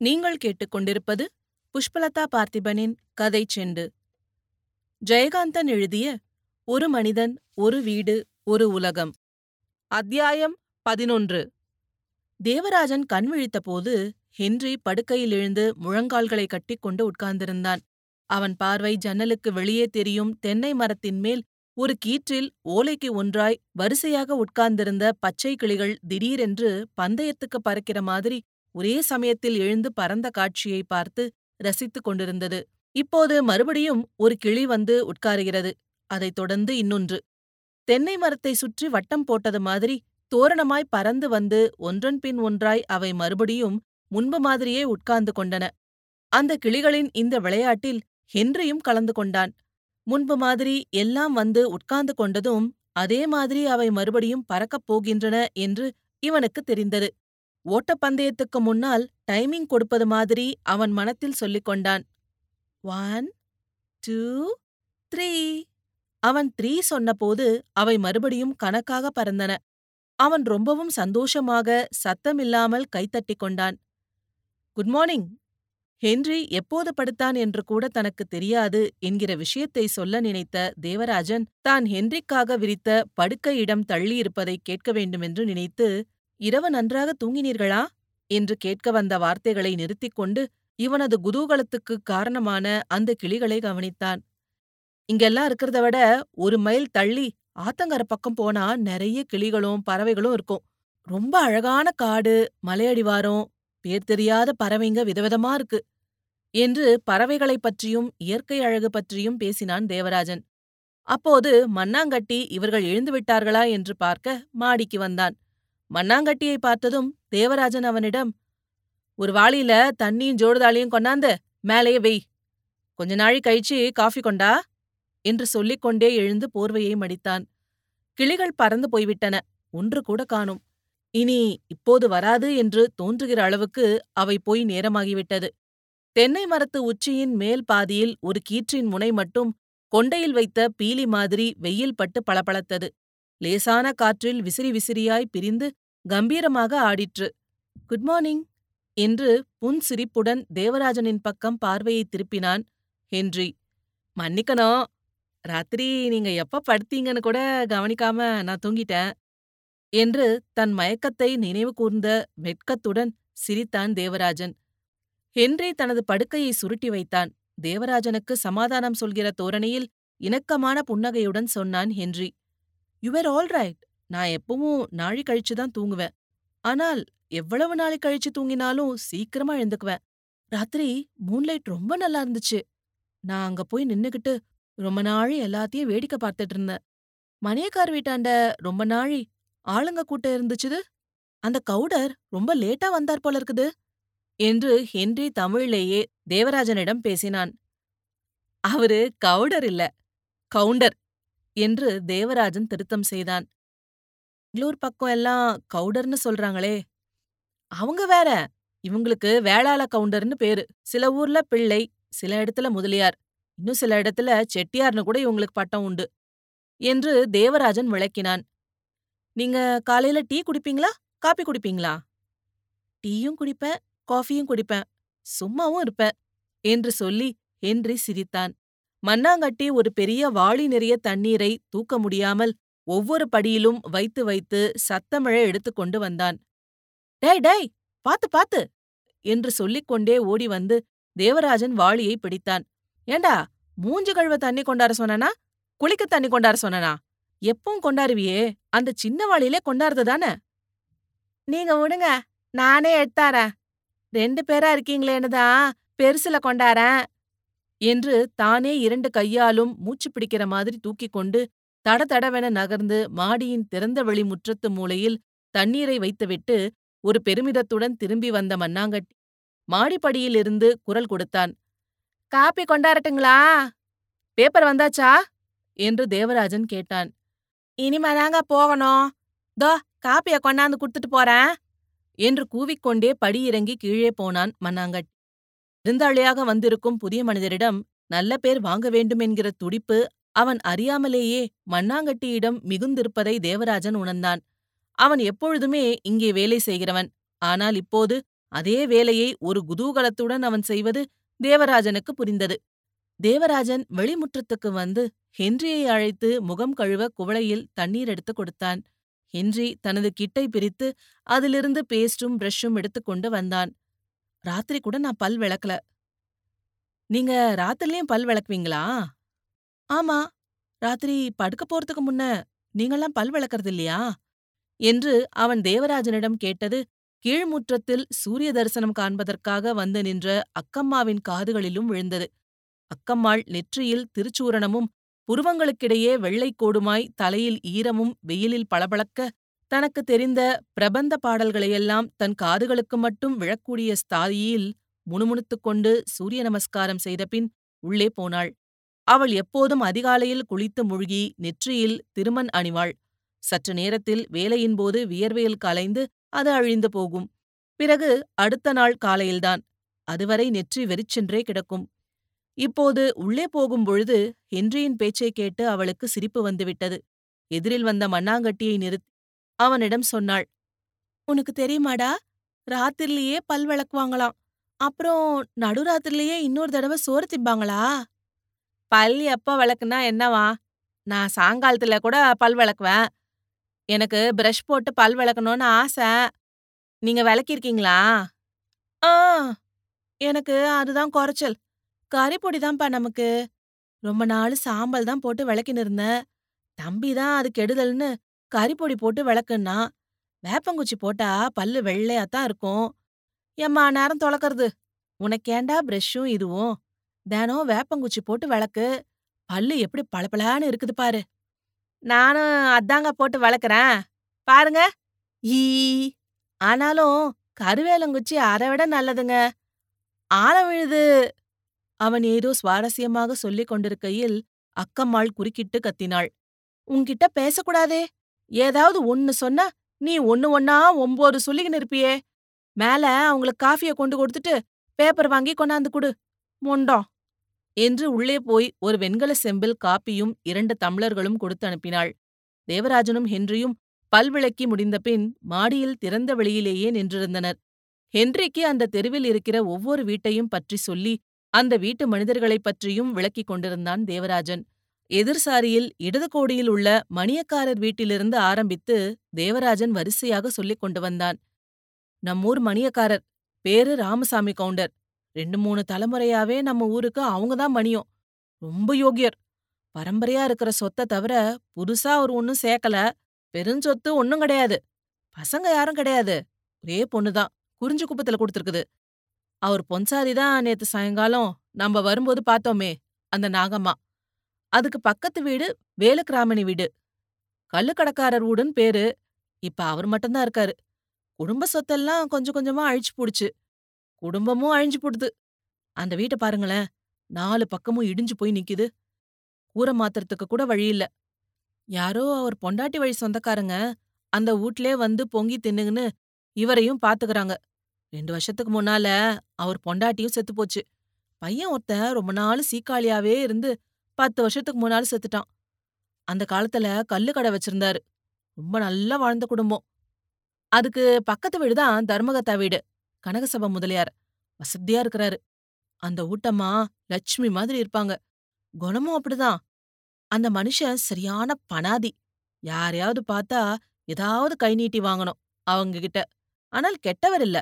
நீங்கள் கேட்டுக்கொண்டிருப்பது புஷ்பலதா பார்த்திபனின் கதை செண்டு. ஜெயகாந்தன் எழுதிய ஒரு மனிதன் ஒரு வீடு ஒரு உலகம் அத்தியாயம் பதினொன்று. தேவராஜன் கண் விழித்தபோது ஹென்றி படுக்கையில் எழுந்து முழங்கால்களை கட்டிக்கொண்டு உட்கார்ந்திருந்தான். அவன் பார்வை ஜன்னலுக்கு வெளியே தெரியும் தென்னை மரத்தின் மேல் ஒரு கீற்றில் ஓலைக்கு ஒன்றாய் வரிசையாக உட்கார்ந்திருந்த பச்சை கிளிகள் திடீரென்று பந்தயத்துக்கு பறக்கிற மாதிரி ஒரே சமயத்தில் எழுந்து பறந்த காட்சியை பார்த்து ரசித்துக் கொண்டிருந்தது. இப்போது மறுபடியும் ஒரு கிளி வந்து உட்காருகிறது. அதைத் தொடர்ந்து இன்னொன்று. தென்னை மரத்தை சுற்றி வட்டம் போட்டது மாதிரி தோரணமாய் பறந்து வந்து ஒன்றன் பின் ஒன்றாய் அவை மறுபடியும் முன்பு மாதிரியே உட்கார்ந்து கொண்டன. அந்த கிளிகளின் இந்த விளையாட்டில் ஹென்ரியும் கலந்து கொண்டான். முன்பு மாதிரி எல்லாம் வந்து உட்கார்ந்து கொண்டதும் அதே மாதிரி அவை மறுபடியும் பறக்கப் போகின்றன என்று இவனுக்கு தெரிந்தது. ஓட்டப்பந்தயத்துக்கு முன்னால் டைமிங் கொடுப்பது மாதிரி அவன் மனத்தில் சொல்லிக் கொண்டான். One two three. அவன் த்ரீ சொன்னபோது அவை மறுபடியும் கணக்காக பறந்தன. அவன் ரொம்பவும் சந்தோஷமாக சத்தமில்லாமல் கைத்தட்டிக் கொண்டான். Good morning. ஹென்றி எப்போது படுத்தான் என்று கூட தனக்கு தெரியாது என்கிற விஷயத்தை சொல்ல நினைத்த தேவராஜன் தான் ஹென்றிக்காக விரித்த படுக்கையிடம் தள்ளியிருப்பதை கேட்க வேண்டுமென்று நினைத்து இரவு நன்றாக தூங்கினீர்களா? என்று கேட்க வந்த வார்த்தைகளை நிறுத்திக் கொண்டு இவனது குதூகலத்துக்கு காரணமான அந்த கிளிகளை கவனித்தான். இங்கெல்லாம் இருக்கிறத விட ஒரு மைல் தள்ளி ஆத்தங்கர பக்கம் போனா நிறைய கிளிகளும் பறவைகளும் இருக்கும். ரொம்ப அழகான காடு மலையடிவாரம் பேர் தெரியாத பறவைங்க விதவிதமா இருக்கு என்று பறவைகளைப் பற்றியும் இயற்கை அழகு பற்றியும் பேசினான் தேவராஜன். அப்போது மண்ணாங்கட்டி இவர்கள் எழுந்து விட்டார்களா என்று பார்க்க மாடிக்கு வந்தான். மண்ணாங்கட்டியை பார்த்ததும் தேவராஜன் அவனிடம் ஒரு வாளியில தண்ணியும் ஜோடுதாளியும் கொண்டாந்து மேலேயே வெய். கொஞ்ச நாழி கழிச்சு காஃபி கொண்டா? என்று சொல்லிக் கொண்டே எழுந்து போர்வையை மடித்தான். கிளிகள் பறந்து போய்விட்டன. ஒன்று கூட காணும். இனி இப்போது வராது என்று தோன்றுகிற அளவுக்கு அவை போய் நேரமாகிவிட்டது. தென்னை மரத்து உச்சியின் மேல் பாதியில் ஒரு கீற்றின் முனை மட்டும் கொண்டையில் வைத்த பீலி மாதிரி வெயில் பட்டு பளபளத்தது. லேசான காற்றில் விசிறி விசிறியாய் பிரிந்து கம்பீரமாக ஆடிற்று. குட் மார்னிங் என்று புன்சிரிப்புடன் தேவராஜனின் பக்கம் பார்வையை திருப்பினான் ஹென்றி. மன்னிக்கணும் ராத்திரி நீங்க எப்ப படுத்தீங்கன்னு கூட கவனிக்காம நான் தூங்கிட்டேன் என்று தன் மயக்கத்தை நினைவு கூர்ந்த வெட்கத்துடன் சிரித்தான் தேவராஜன். ஹென்றி தனது படுக்கையை சுருட்டி வைத்தான். தேவராஜனுக்கு சமாதானம் சொல்கிற தோரணையில் இணக்கமான புன்னகையுடன் சொன்னான் ஹென்றி. யுவர் ஆல் ரைட் நான் எப்பவும் நாழி கழிச்சு தான் தூங்குவேன். ஆனால் எவ்வளவு நாளை கழிச்சு தூங்கினாலும் சீக்கிரமா எழுந்துக்குவேன். ராத்திரி மூன்லைட் ரொம்ப நல்லா இருந்துச்சு. நான் அங்க போய் நின்னுகிட்டு ரொம்ப நாழி எல்லாத்தையும் வேடிக்கை பார்த்துட்டு இருந்தேன். மணியக்கார் வீட்டாண்ட ரொம்ப நாழி ஆளுங்க கூட்டம் இருந்துச்சுது. அந்த கவுடர் ரொம்ப லேட்டா வந்தார் போல இருக்குது என்று ஹென்றி தமிழிலேயே தேவராஜனிடம் பேசினான். அவரு கவுடர் இல்ல கவுண்டர். என்று தேவராஜன் திருத்தம் செய்தான். பெங்களூர் பக்கம் எல்லாம் கவுடர்னு சொல்றாங்களே அவங்க வேற. இவங்களுக்கு வேளாள கவுண்டர்னு பேரு. சில ஊர்ல பிள்ளை சில இடத்துல முதலியார். இன்னும் சில இடத்துல செட்டியார்னு கூட இவங்களுக்கு பட்டம் உண்டு என்று தேவராஜன் விளக்கினான். நீங்க காலையில டீ குடிப்பீங்களா காபி குடிப்பீங்களா? டீயும் குடிப்பேன் காஃபியும் குடிப்பேன். சும்மாவும் இருப்பேன் என்று சொல்லி ஹென்றி சிரித்தான். மண்ணாங்கட்டி ஒரு பெரிய வாளி நிறைய தண்ணீரை தூக்க முடியாமல் ஒவ்வொரு படியிலும் வைத்து வைத்து சத்தமிழ எடுத்துக்கொண்டு வந்தான். டேய் டேய் பாத்து பாத்து! என்று சொல்லிக் கொண்டே ஓடி வந்து தேவராஜன் வாளியை பிடித்தான். ஏண்டா மூஞ்சு கழுவ தண்ணி கொண்டார சொன்னனா? குளிக்க தண்ணி கொண்டார சொன்னனா? எப்பவும் கொண்டாருவியே அந்த சின்ன வாளியிலே கொண்டாருது தானே? நீங்க விடுங்க நானே எடுத்தாரேன் ரெண்டு பேரா இருக்கீங்களேன்னு தான் பெருசுல கொண்டாரேன் என்று தானே இரண்டு கையாலும் மூச்சு பிடிக்கிற மாதிரி தூக்கிக் கொண்டு தட தடவென நகர்ந்து மாடியின் திறந்த வெளி முற்றத்து மூலையில் தண்ணீரை வைத்துவிட்டு ஒரு பெருமிதத்துடன் திரும்பி வந்த மண்ணாங்கட்டி மாடிப்படியிலிருந்து குரல் கொடுத்தான். காப்பி கொண்டாரட்டுங்களா? பேப்பர் வந்தாச்சா? என்று தேவராஜன் கேட்டான். இனிமேதாங்க போகணும். தோ காப்பிய கொண்டாந்து கொடுத்துட்டு போறேன். என்று கூவிக்கொண்டே படியிறங்கி கீழே போனான் மண்ணாங்கட்டி விருந்தாளியாக வந்திருக்கும் புதிய மனிதரிடம் நல்ல பேர் வாங்க வேண்டும் என்கிற துடிப்பு அவன் அறியாமலேயே மண்ணாங்கட்டியிடம் மிகுந்திருப்பதை தேவராஜன் உணர்ந்தான். அவன் எப்பொழுதுமே இங்கே வேலை செய்கிறவன். ஆனால் இப்போது அதே வேலையை ஒரு குதூகலத்துடன் அவன் செய்வது தேவராஜனுக்கு புரிந்தது. தேவராஜன் வெளிமுற்றத்துக்கு வந்து ஹென்ரியை அழைத்து முகம் கழுவ குவளையில் தண்ணீர் எடுத்து கொடுத்தான். ஹென்றி தனது கிட்டை பிரித்து அதிலிருந்து பேஸ்டும் பிரஷும் எடுத்துக்கொண்டு வந்தான். ராத்திரி கூட நான் பல் விளக்கல. நீங்க ராத்திரிலயும் பல் விளக்குவீங்களா? ஆமா. ராத்திரி படுக்க போறதுக்கு முன்ன நீங்கெல்லாம் பல் விளக்கறது இல்லையா? என்று அவன் தேவராஜனிடம் கேட்டது கீழ்முற்றத்தில் சூரிய தரிசனம் காண்பதற்காக வந்து நின்ற அக்கம்மாவின் காதுகளிலும் விழுந்தது. அக்கம்மாள் நெற்றியில் திருச்சூரணமும் புருவங்களுக்கிடையே வெள்ளைக் கோடுமாய் தலையில் ஈரமும் வெயிலில் பளபளக்க தனக்கு தெரிந்த பிரபந்த பாடல்களையெல்லாம் தன் காதுகளுக்கு மட்டும் விழக்கூடிய ஸ்தாயியில் முணுமுணுத்துக் கொண்டு சூரிய நமஸ்காரம் செய்தபின் உள்ளே போனாள். அவள் எப்போதும் அதிகாலையில் குளித்து முழுகி நெற்றியில் திருமண் அணிவாள். சற்று நேரத்தில் வேலையின்போது வியர்வையில் கலைந்து அது அழிந்து போகும். பிறகு அடுத்த நாள் காலையில்தான். அதுவரை நெற்றி வெறிச்சென்றே கிடக்கும். இப்போது உள்ளே போகும் பொழுது ஹென்ரியின் பேச்சைக் கேட்டு அவளுக்கு சிரிப்பு வந்துவிட்டது. எதிரில் வந்த மண்ணாங்கட்டியை நிறுத்தி அவனிடம் சொன்னாள். உனக்கு தெரியுமாடா ராத்திரிலேயே பல் விளக்குவாங்களாம். அப்புறம் நடுராத்திரிலேயே இன்னொரு தடவை சோறு திம்பாங்களா? பல் எப்ப விளக்குனா என்னவா? நான் சாயங்காலத்துல கூட பல் விளக்குவேன். எனக்கு பிரஷ் போட்டு பல் விளக்கணும்னு ஆசை. நீங்க விளக்கிருக்கீங்களா ஆ எனக்கு அதுதான் குறைச்சல். கறிப்பொடி தான்ப்பா நமக்கு. ரொம்ப நாள் சாம்பல் தான் போட்டு விளக்கின்னு இருந்தேன். தம்பி தான் அது கெடுதல்னு கறிப்பொடி போட்டு விளக்குன்னா வேப்பங்குச்சி போட்டா பல்லு வெள்ளையாத்தான் இருக்கும். எம்மா நேரம் தொலக்கிறது. உனக்கேண்டா பிரஷ்ஷும் இதுவும்? தினம் வேப்பங்குச்சி போட்டு விளக்கு. பல்லு எப்படி பளபளான்னு இருக்குது பாரு. நானும் அதாங்க போட்டு வளர்க்குறேன் பாருங்க. ஈ ஆனாலும் கருவேலங்குச்சி அதை விட நல்லதுங்க. ஆழம் விழுது. அவன் ஏதோ சுவாரஸ்யமாக சொல்லிக் கொண்டிருக்கையில் அக்கம்மாள் குறுக்கிட்டு கத்தினாள். உன்கிட்ட பேசக்கூடாதே. ஏதாவது ஒன்னு சொன்னா நீ ஒன்னு ஒன்னா ஒம்போது சொல்லிக்கின்னு இருப்பியே. மேல அவங்களுக்கு காஃபிய கொண்டு கொடுத்துட்டு பேப்பர் வாங்கி கொண்டாந்து குடு. மொண்டோம் என்று உள்ளே போய் ஒரு வெண்கல செம்பில் காப்பியும் இரண்டு தம்ளர்களும் கொடுத்து அனுப்பினாள். தேவராஜனும் ஹென்ரியும் பல்விளக்கி முடிந்தபின் மாடியில் திறந்த வெளியிலேயே நின்றிருந்தனர். ஹென்ரிக்கு அந்த தெருவில் இருக்கிற ஒவ்வொரு வீட்டையும் பற்றி சொல்லி அந்த வீட்டு மனிதர்களைப் பற்றியும் விளக்கிக் கொண்டிருந்தான் தேவராஜன். எதிர்சாரியில் இடது கோடியில் உள்ள மணியக்காரர் வீட்டிலிருந்து ஆரம்பித்து தேவராஜன் வரிசையாக சொல்லிக் கொண்டு வந்தான். நம்மூர் மணியக்காரர். பேரு ராமசாமி கவுண்டர். ரெண்டு மூணு தலைமுறையாவே நம்ம ஊருக்கு அவங்க தான் மணியம். ரொம்ப யோகியர். பரம்பரையா இருக்கிற சொத்தை தவிர புதுசா அவர் ஒன்னும் சேர்க்கல. பெருஞ்சொத்து ஒன்னும் கிடையாது. பசங்க யாரும் கிடையாது. ஒரே பொண்ணுதான் குறிஞ்சி குப்பத்துல கொடுத்துருக்குது. அவர் பொன்சாதி தான் நேத்து சாயங்காலம். நம்ம வரும்போது பார்த்தோமே அந்த நாகம்மா. அதுக்கு பக்கத்து வீடு வேலுக்கிராமணி வீடு. கள்ளுக்கடக்காரர் வீடுன்னு பேரு. இப்ப அவர் மட்டும்தான் இருக்காரு. குடும்ப சொத்தெல்லாம் கொஞ்சம் கொஞ்சமா அழிச்சு போடுச்சு. குடும்பமும் அழிஞ்சு போடுது. அந்த வீட்டை பாருங்களேன். நாலு பக்கமும் இடிஞ்சு போய் நிக்குது. கூரை மாத்துறதுக்கு கூட வழி இல்ல. யாரோ அவர் பொண்டாட்டி வழி சொந்தக்காரங்க அந்த வீட்லயே வந்து பொங்கி தின்னுங்கன்னு இவரையும் பாத்துக்கறாங்க. ரெண்டு வருஷத்துக்கு முன்னால அவர் பொண்டாட்டியும் செத்து போச்சு. பையன் ஒருத்தன் ரொம்ப நாள் சீக்காளியாவே இருந்து பத்து வருஷத்துக்கு முன்னால் செத்துட்டான். அந்த காலத்துல கல்லு கடை வச்சிருந்தாரு. ரொம்ப நல்லா வாழ்ந்த குடும்பம். அதுக்கு பக்கத்து வீடு தான் தர்மகத்தா வீடு. கனகசபா முதலியார். வசதியா இருக்கிறாரு. அந்த ஊட்டம்மா லட்சுமி மாதிரி இருப்பாங்க. குணமும் அப்படிதான். அந்த மனுஷன் சரியான பனாதி. யாரையாவது பார்த்தா ஏதாவது கை நீட்டி வாங்கணும் அவங்க கிட்ட ஆனால் கெட்டவர் இல்ல.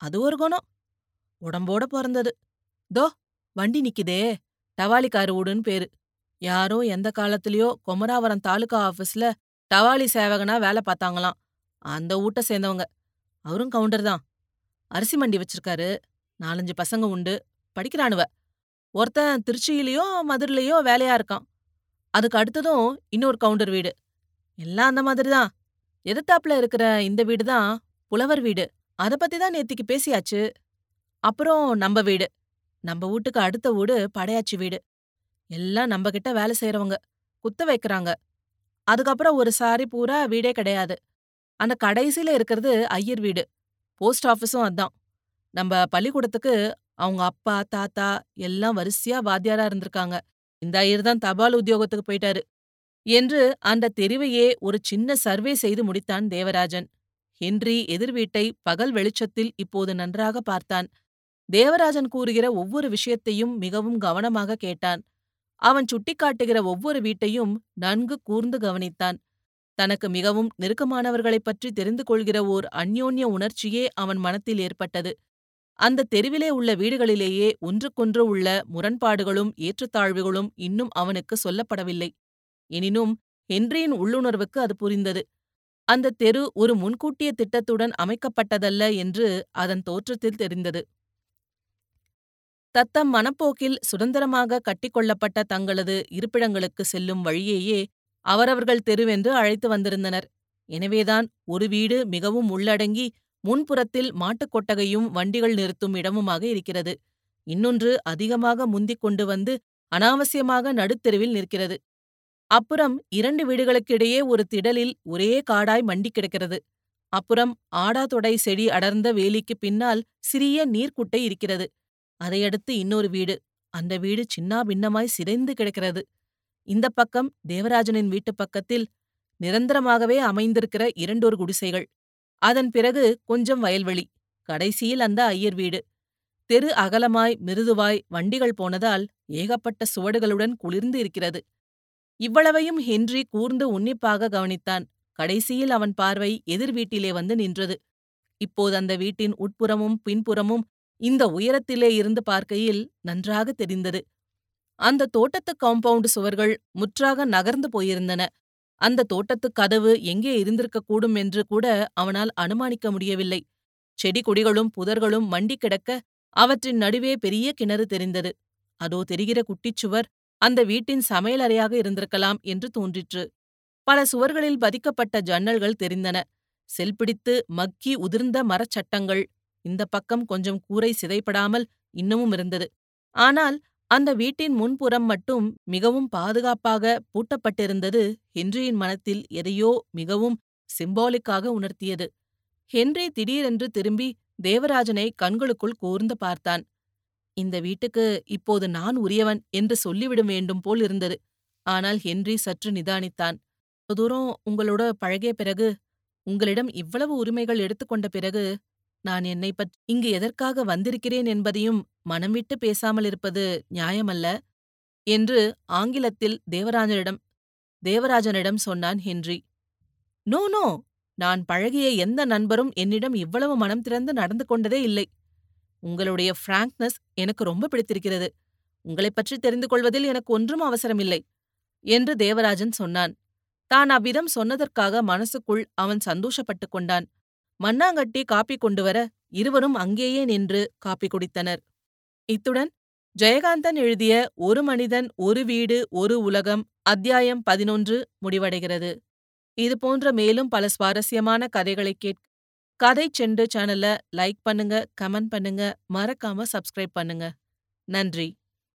அது ஒரு குணம். உடம்போட பிறந்தது. தோ வண்டி நிக்குதே. டவாலிக்காரு வீடுன்னு பேரு. யாரோ எந்த காலத்திலயோ கொமராவரம் தாலுகா ஆபீஸ்ல டவாலி சேவகனா வேலை பார்த்தாங்களாம். அந்த ஊட்ட சேர்ந்தவங்க. அவரும் கவுண்டர் தான். அரிசி மண்டி வச்சிருக்காரு. நாலஞ்சு பசங்க உண்டு. படிக்கிறானுவ. ஒருத்தன் திருச்சியிலயோ மதுரையிலயோ வேலையா இருக்கான். அதுக்கு அடுத்ததும் இன்னொரு கவுண்டர் வீடு. எல்லாம் அந்த மாதிரி தான். எதிர்த்தாப்புல இருக்கிற இந்த வீடு தான் புலவர் வீடு. அத பத்தி தான் நேத்திக்கு பேசியாச்சு. அப்புறம் நம்ம வீடு. நம்ம வீட்டுக்கு அடுத்த வீடு படையாச்சி வீடு. எல்லாம் நம்ம கிட்ட வேலை செய்யறவங்க குத்த வைக்கிறாங்க. அதுக்கப்புறம் ஒரு சாரி பூரா வீடே கிடையாது. அந்த கடைசியில இருக்கிறது ஐயர் வீடு. போஸ்ட் ஆபீஸும் அதான். நம்ம பள்ளிக்கூடத்துக்கு அவங்க அப்பா தாத்தா எல்லாம் வரிசையா வாத்தியாரா இருந்திருக்காங்க. இந்த ஐயர் தான் தபால் உத்தியோகத்துக்கு போயிட்டாரு. என்று அந்த தெருவையே ஒரு சின்ன சர்வே செய்து முடித்தான் தேவராஜன். ஹென்றி எதிர் வீட்டை பகல் வெளிச்சத்தில் இப்போது நன்றாக பார்த்தான். தேவராஜன் கூறுகிற ஒவ்வொரு விஷயத்தையும் மிகவும் கவனமாக கேட்டான். அவன் சுட்டிக்காட்டுகிற ஒவ்வொரு வீட்டையும் நன்கு கூர்ந்து கவனித்தான். தனக்கு மிகவும் நெருக்கமானவர்களைப் பற்றி தெரிந்து கொள்கிற ஓர் அந்யோன்ய உணர்ச்சியே அவன் மனத்தில் ஏற்பட்டது. அந்த தெருவிலே உள்ள வீடுகளிலேயே ஒன்றுக்கொன்று உள்ள முரண்பாடுகளும் ஏற்றத்தாழ்வுகளும் இன்னும் அவனுக்கு சொல்லப்படவில்லை. எனினும் ஹென்ரியின் உள்ளுணர்வுக்கு அது புரிந்தது. அந்த தெரு ஒரு முன்கூட்டிய திட்டத்துடன் அமைக்கப்பட்டதல்ல என்று அதன் தோற்றத்தில் தெரிந்தது. தத்தம் மனப்போக்கில் சுதந்திரமாக கட்டிக்கொள்ளப்பட்ட தங்களது இருப்பிடங்களுக்கு செல்லும் வழியேயே அவரவர்கள் தெருவென்று அழைத்து வந்திருந்தனர். எனவேதான் ஒரு வீடு மிகவும் உள்ளடங்கி முன்புறத்தில் மாட்டுக் கொட்டகையும் வண்டிகள் நிறுத்தும் இடமுமாக இருக்கிறது. இன்னொன்று அதிகமாக முந்திக் கொண்டு வந்து அனாவசியமாக நடுத்தெருவில் நிற்கிறது. அப்புறம் இரண்டு வீடுகளுக்கிடையே ஒரு திடலில் ஒரே காடாய் மண்டிக் கிடக்கிறது. அப்புறம் ஆடாதொடை செடி அடர்ந்த வேலிக்குப் பின்னால் சிறிய நீர்க்குட்டை இருக்கிறது. அதையடுத்து இன்னொரு வீடு. அந்த வீடு சின்னா பின்னமாய் சிதைந்து கிடக்கிறது. இந்த பக்கம் தேவராஜனின் வீட்டுப் பக்கத்தில் நிரந்தரமாகவே அமைந்திருக்கிற இரண்டொரு குடிசைகள். அதன் பிறகு கொஞ்சம் வயல்வெளி. கடைசியில் அந்த ஐயர் வீடு. தெரு அகலமாய் மிருதுவாய் வண்டிகள் போனதால் ஏகப்பட்ட சுவடுகளுடன் குளிர்ந்து இருக்கிறது. இவ்வளவையும் ஹென்றி கூர்ந்து உன்னிப்பாக கவனித்தான். கடைசியில் அவன் பார்வை எதிர் வீட்டிலே வந்து நின்றது. இப்போது அந்த வீட்டின் உட்புறமும் பின்புறமும் இந்த உயரத்திலே இருந்து பார்க்கையில் நன்றாக தெரிந்தது. அந்த தோட்டத்து காம்பவுண்டு சுவர்கள் முற்றாக நகர்ந்து போயிருந்தன. அந்த தோட்டத்து கதவு எங்கே இருந்திருக்கக்கூடும் என்று கூட அவனால் அனுமானிக்க முடியவில்லை. செடி கொடிகளும் புதர்களும் மண்டி கிடக்க அவற்றின் நடுவே பெரிய கிணறு தெரிந்தது. அதோ தெரிகிற குட்டிச்சுவர் அந்த வீட்டின் சமையலறையாக இருந்திருக்கலாம் என்று தோன்றிற்று. பல சுவர்களில் பதிக்கப்பட்ட ஜன்னல்கள் தெரிந்தன. செல்பிடித்து மக்கி உதிர்ந்த மரச்சட்டங்கள் இந்த பக்கம் கொஞ்சம் கூரை சிதைப்படாமல் இன்னமும் இருந்தது. ஆனால் அந்த வீட்டின் முன்புறம் மட்டும் மிகவும் பாதுகாப்பாக பூட்டப்பட்டிருந்தது ஹென்ரியின் மனத்தில் எதையோ மிகவும் சிம்பாலிக்காக உணர்த்தியது. ஹென்றி திடீரென்று திரும்பி தேவராஜனை கண்களுக்குள் கூர்ந்து பார்த்தான். இந்த வீட்டுக்கு இப்போது நான் உரியவன் என்று சொல்லிவிட வேண்டும் போல் இருந்தது. ஆனால் ஹென்றி சற்று நிதானித்தான். தூரம் உங்களோட பழகிய பிறகு உங்களிடம் இவ்வளவு உரிமைகள் எடுத்துக்கொண்ட பிறகு நான் என்னை பற்றி இங்கு எதற்காக வந்திருக்கிறேன் என்பதையும் மனம் விட்டு பேசாமல் இருப்பது நியாயமல்ல என்று ஆங்கிலத்தில் தேவராஜனிடம் தேவராஜனிடம் சொன்னான் ஹென்றி. No no! நான் பழகிய எந்த நண்பரும் என்னிடம் இவ்வளவு மனம் திறந்து நடந்து கொண்டதே இல்லை. உங்களுடைய ஃப்ராங்க்னஸ் எனக்கு ரொம்ப பிடித்திருக்கிறது. உங்களைப் பற்றி தெரிந்து கொள்வதில் எனக்கு ஒன்றும் அவசரமில்லை என்று தேவராஜன் சொன்னான். தான் அவ்விதம் சொன்னதற்காக மனசுக்குள் அவன் சந்தோஷப்பட்டுக் கொண்டான். மண்ணாங்கட்டி காப்பி கொண்டு வர இருவரும் அங்கேயே நின்று காப்பி குடித்தனர். இத்துடன் ஜெயகாந்தன் எழுதிய ஒரு மனிதன் ஒரு வீடு ஒரு உலகம் அத்தியாயம் பதினொன்று முடிவடைகிறது. இது போன்ற மேலும் பல சுவாரஸ்யமான கதைகளை கேட்க கதை செண்டு சேனலை லைக் பண்ணுங்க கமெண்ட் பண்ணுங்க மறக்காம சப்ஸ்கிரைப் பண்ணுங்க. நன்றி.